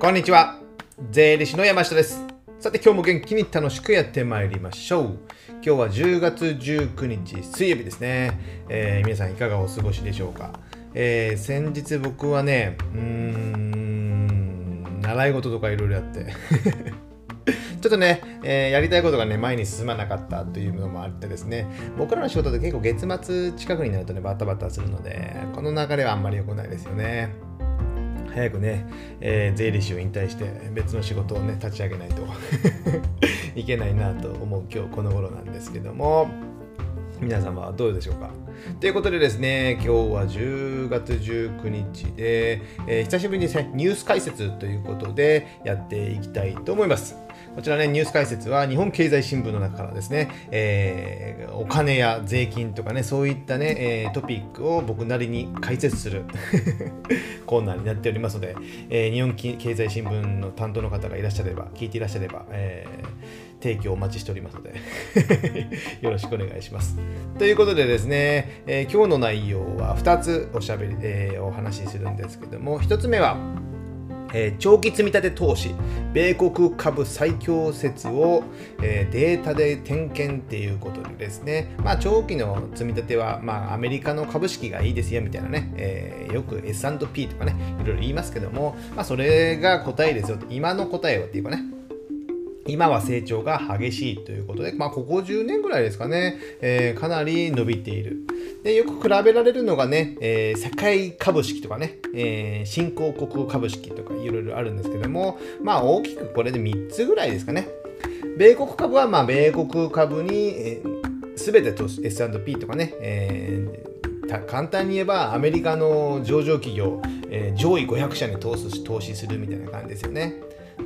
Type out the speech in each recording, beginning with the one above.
こんにちは。税理士の山下です。さて今日も元気に楽しくやってまいりましょう。今日は10月19日水曜日ですね。えー皆さんいかがお過ごしでしょうか。えー先日僕はね、うーん、習い事とかいろいろやって。ちょっとね、えーやりたいことがね、前に進まなかったというのもあってですね、僕らの仕事で結構月末近くになるとね、バタバタするので、この流れはあんまり良くないですよね。早くね、えー税理士を引退して別の仕事をね立ち上げないと いけないなと思う今日この頃なんですけども。皆様はどうでしょうか。ということでですね今日は10月19日で、えー久しぶりにねニュース解説ということでやっていきたいと思います。こちらね、ニュース解説は日本経済新聞の中からですね、えーお金や税金とかね、そういったね、えートピックを僕なりに解説する コーナーになっておりますので、えー日本経済新聞の担当の方がいらっしゃれば、聞いていらっしゃれば、えー提供お待ちしておりますので よろしくお願いします。ということでですね、えー今日の内容は2つおしゃべり、えーお話しするんですけども、1つ目は、えー長期積立投資。米国株最強説を、えーデータで点検っていうことでですね、まあ、長期の積み立ては、まあ、アメリカの株式がいいですよみたいなね、えーよく S&P とかねいろいろ言いますけども、まあ、それが答えですよ今の答えはっていうかね。今は成長が激しいということで、まあ、ここ10年ぐらいですかね、えーかなり伸びている。でよく比べられるのがね、えー世界株式とかね、えー新興国株式とかいろいろあるんですけども、まあ大きくこれで3つぐらいですかね。米国株はまあ米国株に、えー全て投資 S&P とかね、えー簡単に言えばアメリカの上場企業、えー上位500社に投資するみたいな感じですよね。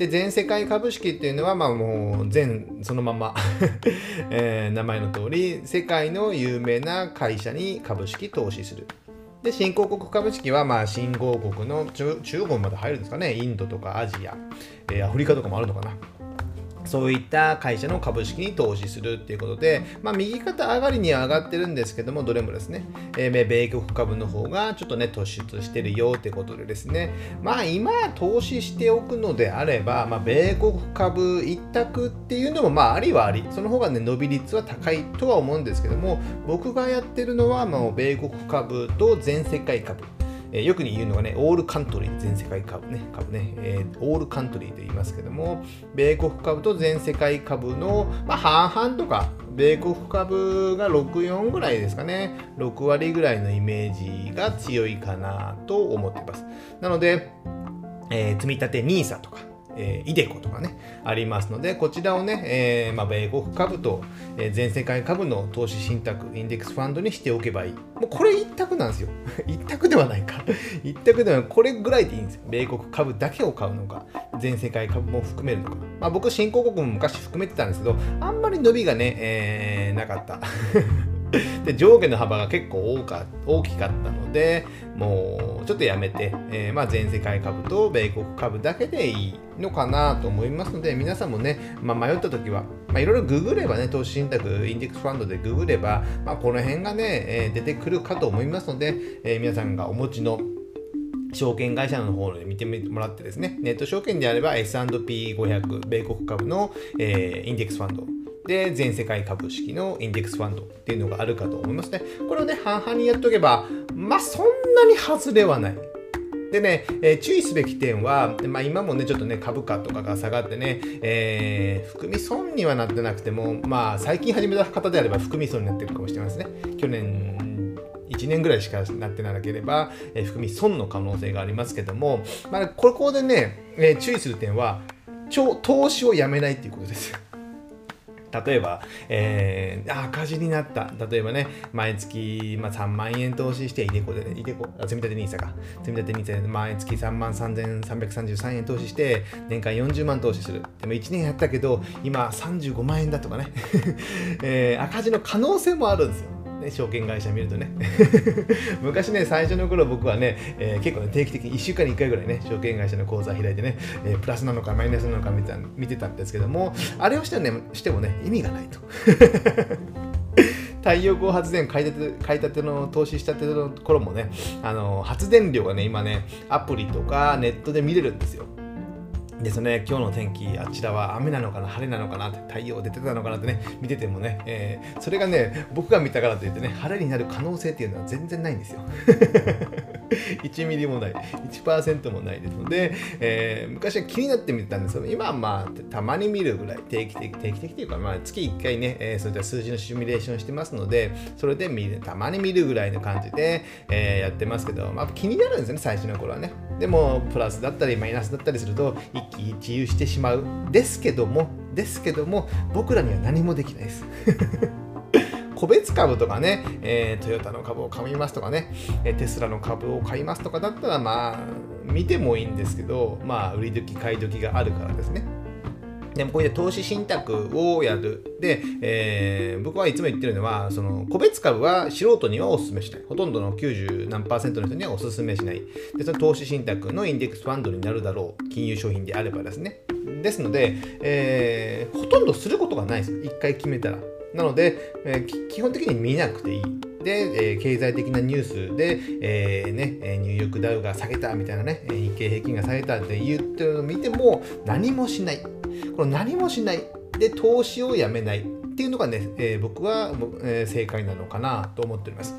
で全世界株式っていうのはまあもう全そのまま、えー名前の通り世界の有名な会社に株式投資する。で新興国株式はまあ新興国の中中国まで入るんですかねインドとかアジア、えーアフリカとかもあるのかなそういった会社の株式に投資するっていうことで、まあ、右肩上がりには上がってるんですけども、どれもですね、えー米国株の方がちょっとね、突出してるよってことでですね、まあ今投資しておくのであれば、まあ、米国株一択っていうのもまあありはあり、その方がね、伸び率は高いとは思うんですけども、僕がやってるのはもう米国株と全世界株。えーよく言うのがね、オールカントリー、全世界株ね、株ね、えーオールカントリーと言いますけども、米国株と全世界株の、まあ、半々とか、米国株が6、4ぐらいですかね、6割ぐらいのイメージが強いかなと思っています。なので、えー積み立て NISA とか、えー、イデコとかね、ありますので、こちらをね、えーまあ、米国株と、えー全世界株の投資信託、インデックスファンドにしておけばいい。もうこれ一択なんですよ。一択ではないか。一択ではない。これぐらいでいいんですよ。米国株だけを買うのか、全世界株も含めるのか。まあ、僕、新興国も昔含めてたんですけど、あんまり伸びがね、えーなかった。で上下の幅が結構多か大きかったのでもうちょっとやめて、えーまあ、全世界株と米国株だけでいいのかなと思いますので皆さんもね、まあ、迷った時は、まあ、いろいろググればね投資信託インデックスファンドでググれば、まあ、この辺がね、えー出てくるかと思いますので、えー皆さんがお持ちの証券会社の方で見てもらってですね、ネット証券であれば S&P500 米国株の、えーインデックスファンドで全世界株式のインデックスファンドっていうのがあるかと思いますね。これをね、半々にやっておけば、まあそんなに外れはない。でね、えー注意すべき点は、まあ、今もね、ちょっとね、株価とかが下がってね、えー含み損にはなってなくても、まあ、最近始めた方であれば含み損になってるかもしれませんね。去年1年ぐらいしかなってなければ、えー含み損の可能性がありますけども、まあ、ここでね、えー注意する点は、投資をやめないっていうことです。例えば、えー、赤字になった。例えばね、毎月、まあ、3万円投資して、いでこでいでこ、積立て NISA か。積立て NISA で毎月3万3333円投資して、年間40万投資する。でも1年やったけど、今35万円だとかね、えー赤字の可能性もあるんですよ。ね、証券会社見るとね。昔ね最初の頃僕はね、えー結構ね定期的に1週間に1回ぐらいね証券会社の口座開いてね、えープラスなのかマイナスなのか見た見てたんですけどもあれをして,、ね、してもね意味がないと。太陽光発電買いたて買いたての投資したての頃もねあの発電量がね今ねアプリとかネットで見れるんですよ。ですね、今日の天気、あちらは雨なのかな、晴れなのかなって、太陽出てたのかなってね、見ててもね、えー、それがね、僕が見たからといってね、晴れになる可能性っていうのは全然ないんですよ。1ミリもない、1%もないですので、えー、昔は気になって見てたんですけど、今はまあ、たまに見るぐらい、定期的、定期的というか、まあ、月1回ね、えー、そういった数字のシミュレーションしてますので、それで見る、たまに見るぐらいの感じで、えー、やってますけど、まあ、気になるんですよね、最初の頃はね。でも、プラスだったり、マイナスだったりすると、一喜一憂してしまう。ですけども、ですけども、僕らには何もできないです。個別株とかね、えー、トヨタの株を買いますとかね、テスラの株を買いますとかだったら、まあ、見てもいいんですけど、まあ、売り時、買い時があるからですね。でもこういう投資信託をやる。で、えー、僕はいつも言ってるのは、その個別株は素人にはお勧めしない。ほとんどの90何パーセントの人にはお勧めしない。で、その投資信託のインデックスファンドになるだろう。金融商品であればですね。ですので、えー、ほとんどすることがないです。一回決めたら。なので、えー、基本的に見なくていい。で、えー、経済的なニュースで、えーね、ニューヨークダウが下げたみたいなね、日経平均が下げたって言ってるのを見ても何もしない。この何もしない。で、投資をやめないっていうのがね、え、僕は、え、正解なのかなと思っております。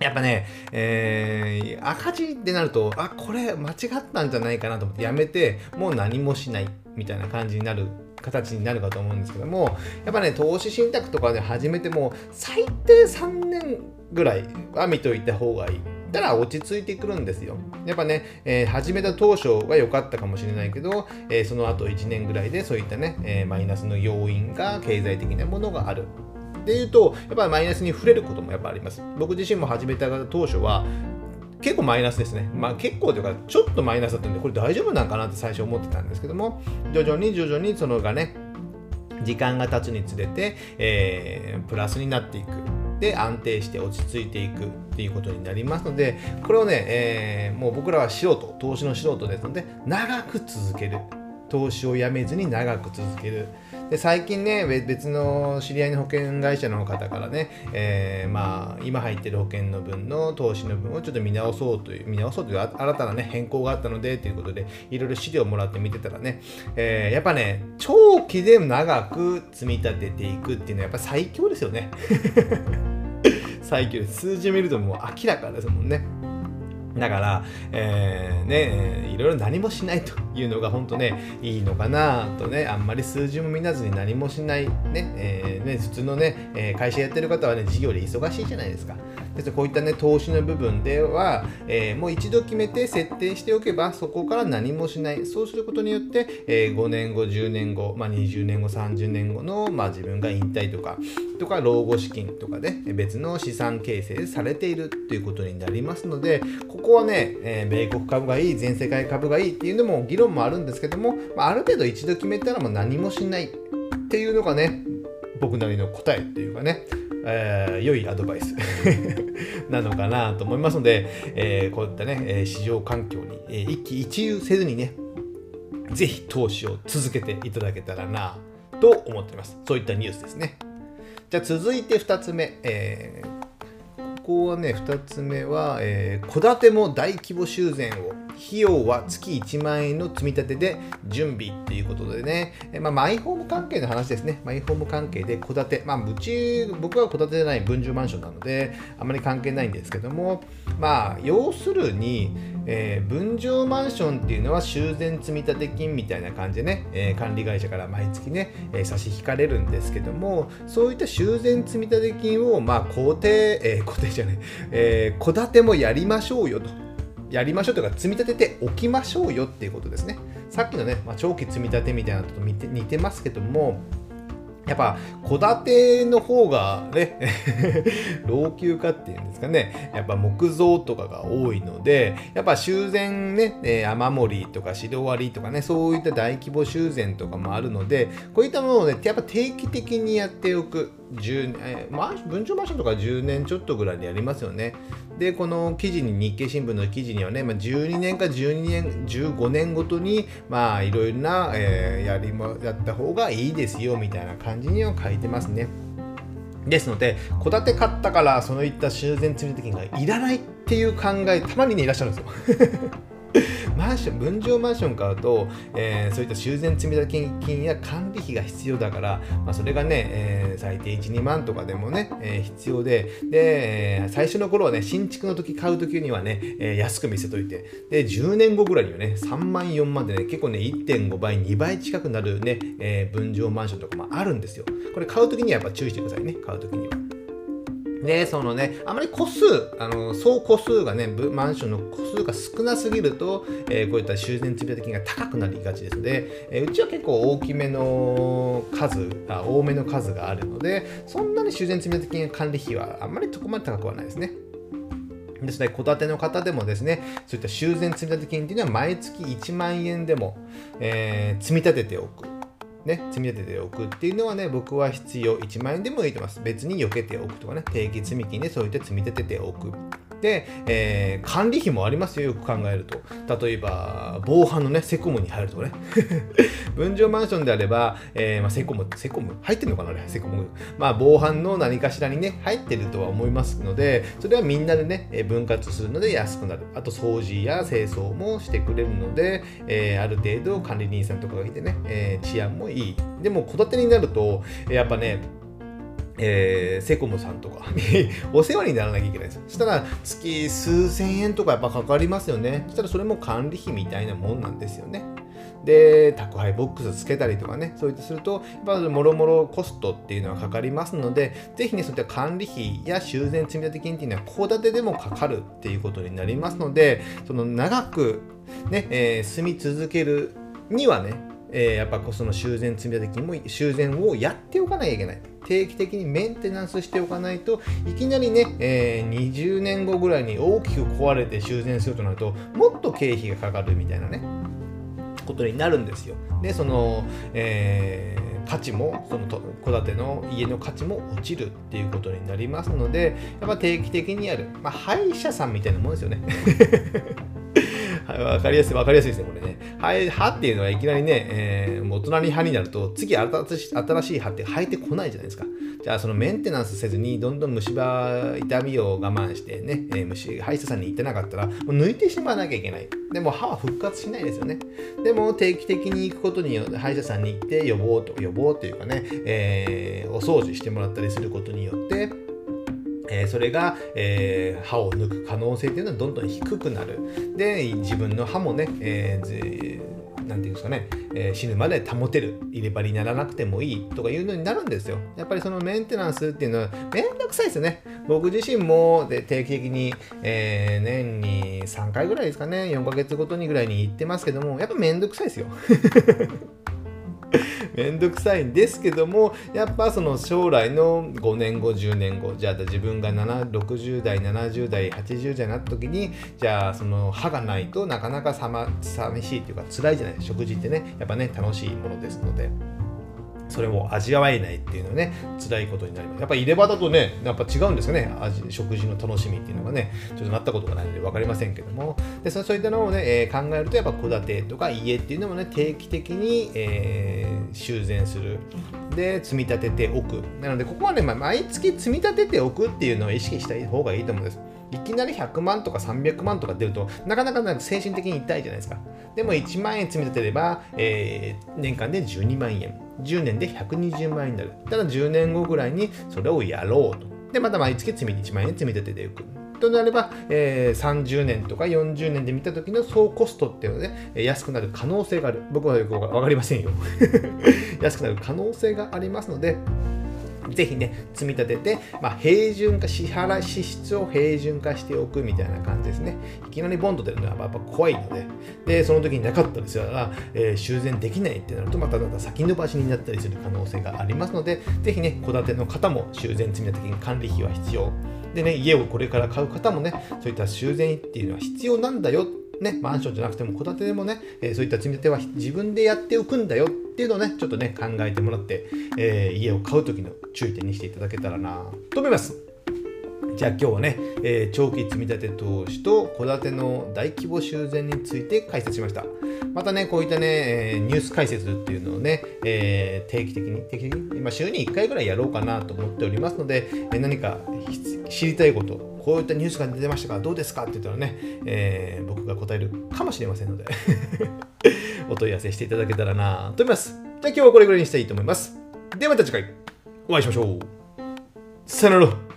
やっぱね、えー、赤字ってなると、あ、これ間違ったんじゃないかなと思ってやめて、もう何もしないみたいな感じになる形になるかと思うんですけどもやっぱね投資信託とかで始めても最低3年ぐらいは見といた方がいい。たら落ち着いてくるんですよ。やっぱね、えー、始めた当初は良かったかもしれないけど、えー、その後1年ぐらいでそういったね、えー、マイナスの要因が経済的なものがある。っていうと、やっぱりマイナスに触れることもやっぱあります。僕自身も始めた当初は、結構マイナスですね。まあ結構というか、ちょっとマイナスだったんで、これ大丈夫なんかなって最初思ってたんですけども、徐々に徐々にそのがね、時間が経つにつれて、えー、プラスになっていく。で、安定して落ち着いていくっていうことになりますので、これをね、えー、もう僕らは素人、投資の素人ですので、長く続ける。投資をやめずに長く続ける。で最近ね別の知り合いの保険会社の方からね、えー、まあ今入ってる保険の分の投資の分をちょっと見直そうという見直そうという新たなね変更があったのでということでいろいろ資料をもらって見てたらね、えー、やっぱね長期で長く積み立てていくっていうのはやっぱ最強ですよね。最強。です数字見るともう明らかですもんね。だから、えー、ね、いろいろ何もしないと。いうのが本当ね、いいのかなとね、あんまり数字も見なずに何もしない、ね、えー、ね普通のね、え会社やってる方はね、事業で忙しいじゃないですか。ですこういったね、投資の部分では、えー、もう一度決めて設定しておけば、そこから何もしない。そうすることによって、えー、5年後、10年後、まあ、20年後、30年後の、まあ、自分が引退とか、とか、老後資金とかで、別の資産形成されているということになりますので、ここはね、えー、米国株がいい、全世界株がいいっていうのも議論もあるんですけども、まあ、る程度一度決めたらもう何もしないっていうのがね、僕なりの答えっていうかね、えー、良いアドバイス なのかなと思いますので、えー、こういったね、市場環境に、え、一喜一憂せずにね、ぜひ投資を続けていただけたらなと思っています。そういったニュースですね。じゃあ続いて2つ目、えー、ここはね、2つ目は、え戸、建ても大規模修繕を費用は月1万円の積み立てで準備っていうことでね、えまあ、マイホーム関係の話ですね。マイホーム関係で戸建て。まあ、うち、僕は戸建てじゃない分譲マンションなので、あまり関係ないんですけども、まあ、要するに、えー、分譲マンションっていうのは修繕積立金みたいな感じでね、えー、管理会社から毎月ね、えー、差し引かれるんですけども、そういった修繕積立金を、まあ、固定、えー、固定じゃない、えー、戸建てもやりましょうよと。やりましょうというか積み立てておきましょうよっていうことですね。さっきのね、まあ、長期積み立てみたいなのと似て似てますけども、やっぱ戸建ての方がね 老朽化っていうんですかね。やっぱ木造とかが多いのでやっぱ修繕ね、え、雨漏りとかシロ割りとかねそういった大規模修繕とかもあるのでこういったものをねやっぱ定期的にやっておく。えー、まあ、文鳥マンションとか10年ちょっとぐらいでやりますよねでこの記事に日経新聞の記事にはね、まあ、12年か12年15年ごとにまあいろいろな、えー、やりもやった方がいいですよみたいな感じには書いてますね。ですので戸建て買ったからそういった修繕積立金がいらないっていう考えたまにねいらっしゃるんですよ。マンション分譲マンション買うと、えー、そういった修繕積立金や管理費が必要だから、まあ、それがね、えー、最低1、2万とかでもね、えー、必要で、で、最初の頃はね、新築の時買う時にはね、え、安く見せといて、で、10年後ぐらいにはね、3万、4万でね、結構ね、1.5倍、2倍近くなるね、え、分譲マンションとかもあるんですよ。これ買う時にはやっぱ注意してくださいね、買う時には。で、そのね、あまり個数、あの総個数がね、マンションの個数が少なすぎると、えー、こういった修繕積立金が高くなりがちですので、えー、うちは結構大きめの数あ、多めの数があるので、そんなに修繕積立金管理費はあんまりそこまで高くはないですね。ですね、戸建ての方でもですね、そういった修繕積立金っていうのは毎月1万円でも、えー、積み立てておく。ね、積み立てておくっていうのはね、僕は必要1万円でもいいと思います。別に避けておくとかね、定期積み金でそういった積み立てておく。で、えー、管理費もありますよ、よく考えると。例えば、防犯のね、セコムに入るとね。分譲マンションであれば、えー、まあ、セコム、セコム？入ってんのかなあれ、セコム？まあ、防犯の何かしらにね、入ってるとは思いますので、それはみんなでね、分割するので安くなる。あと、掃除や清掃もしてくれるので、えー、ある程度管理人さんとかがいてね、え治安もいい。でも、戸建てになると、やっぱね、えー、セコムさんとかに お世話にならなきゃいけないです。そしたら月数千円とかやっぱかかりますよね。そしたらそれも管理費みたいなもんなんですよね。で、宅配ボックスつけたりとかね、そういったすると、やっぱもろもろコストっていうのはかかりますので、ぜひね、そういった管理費や修繕積立金っていうのは、戸建てでもかかるっていうことになりますので、その長くね、えー、住み続けるにはね、えー、やっぱその修繕積立金も修繕をやっておかなきゃいけない。定期的にメンテナンスしておかないといきなりね、えー、20年後ぐらいに大きく壊れて修繕するとなるともっと経費がかかるみたいなねことになるんですよ。でその、えー、価値もその戸建ての家の価値も落ちるっていうことになりますのでやっぱ定期的にやる、まあ、歯医者さんみたいなもんですよね。わかりやすい、わかりやすいですね、これね。はい歯っていうのはいきなりね、えー、もう隣歯になると、次新しい歯って生えてこないじゃないですか。じゃあ、そのメンテナンスせずに、どんどん虫歯、痛みを我慢してね、えー、虫、歯医者さんに行ってなかったら、もう抜いてしまわなきゃいけない。でも歯は復活しないですよね。でも定期的に行くことによって、歯医者さんに行って予防と、予防というかね、えー、お掃除してもらったりすることによって、え、それが、えー、歯を抜く可能性っていうのはどんどん低くなる。で、自分の歯もね、えーなんていうんですかね、えー、死ぬまで保てる、入れ歯にならなくてもいいとかいうのになるんですよ。やっぱりそのメンテナンスっていうのはめんどくさいですよね。僕自身もで定期的に、えー、年に3回ぐらいですかね、4ヶ月ごとにぐらいに行ってますけども、やっぱめんどくさいですよ。めんどくさいんですけどもやっぱその将来の5年後10年後じゃあ自分が60代70代80代になった時にじゃあその歯がないとなかなかさ、ま、寂しいっていうか辛いじゃない食事ってねやっぱね楽しいものですので。それを味わえないっていうのはね辛いことになります。やっぱ入れ歯だとねやっぱ違うんですよね。味食事の楽しみっていうのがねちょっとなったことがないので分かりませんけども。でそういったのをね、えー、考えるとやっぱ戸建てとか家っていうのもね定期的に、えー、修繕する。で積み立てておく。なのでここはね、まあ、毎月積み立てておくっていうのを意識した方がいいと思うんです。いきなり100万とか300万とか出るとなかなか精神的に痛いじゃないですかでも1万円積み立てれば、えー、年間で12万円10年で120万円になる。ただ10年後ぐらいにそれをやろうと。で、また毎月積み1万円積み立てていく。となれば、えー、30年とか40年で見た時の総コストっていうので、ね、安くなる可能性がある。僕はよくわかりませんよ。安くなる可能性がありますので、ぜひね、積み立てて、まあ、平準化、支払い支出を平準化しておくみたいな感じですね。いきなりボンド出るのはやっぱ怖いので、で、その時になかったですから、えー、修繕できないってなると、またまた先延ばしになったりする可能性がありますので、ぜひね、戸建ての方も修繕積立金管理費は必要。でね、家をこれから買う方もね、そういった修繕っていうのは必要なんだよね、マンションじゃなくても戸建てでもね、えー、そういった積み立ては自分でやっておくんだよっていうのをね、ちょっとね、考えてもらって、えー、家を買う時の注意点にしていただけたらなと思います。じゃあ今日はね、えー、長期積立投資と戸建ての大規模修繕について解説しました。またね、こういったね、えー、ニュース解説っていうのをね、えー、定期的に、定期的に、今週に1回ぐらいやろうかなと思っておりますので、え何か知りたいこと、こういったニュースが出てましたからどうですかって言ったらね、えー、僕が答えるかもしれませんので お問い合わせしていただけたらなと思います。じゃあ今日はこれぐらいにしたいと思います。ではまた次回お会いしましょう。さよなら。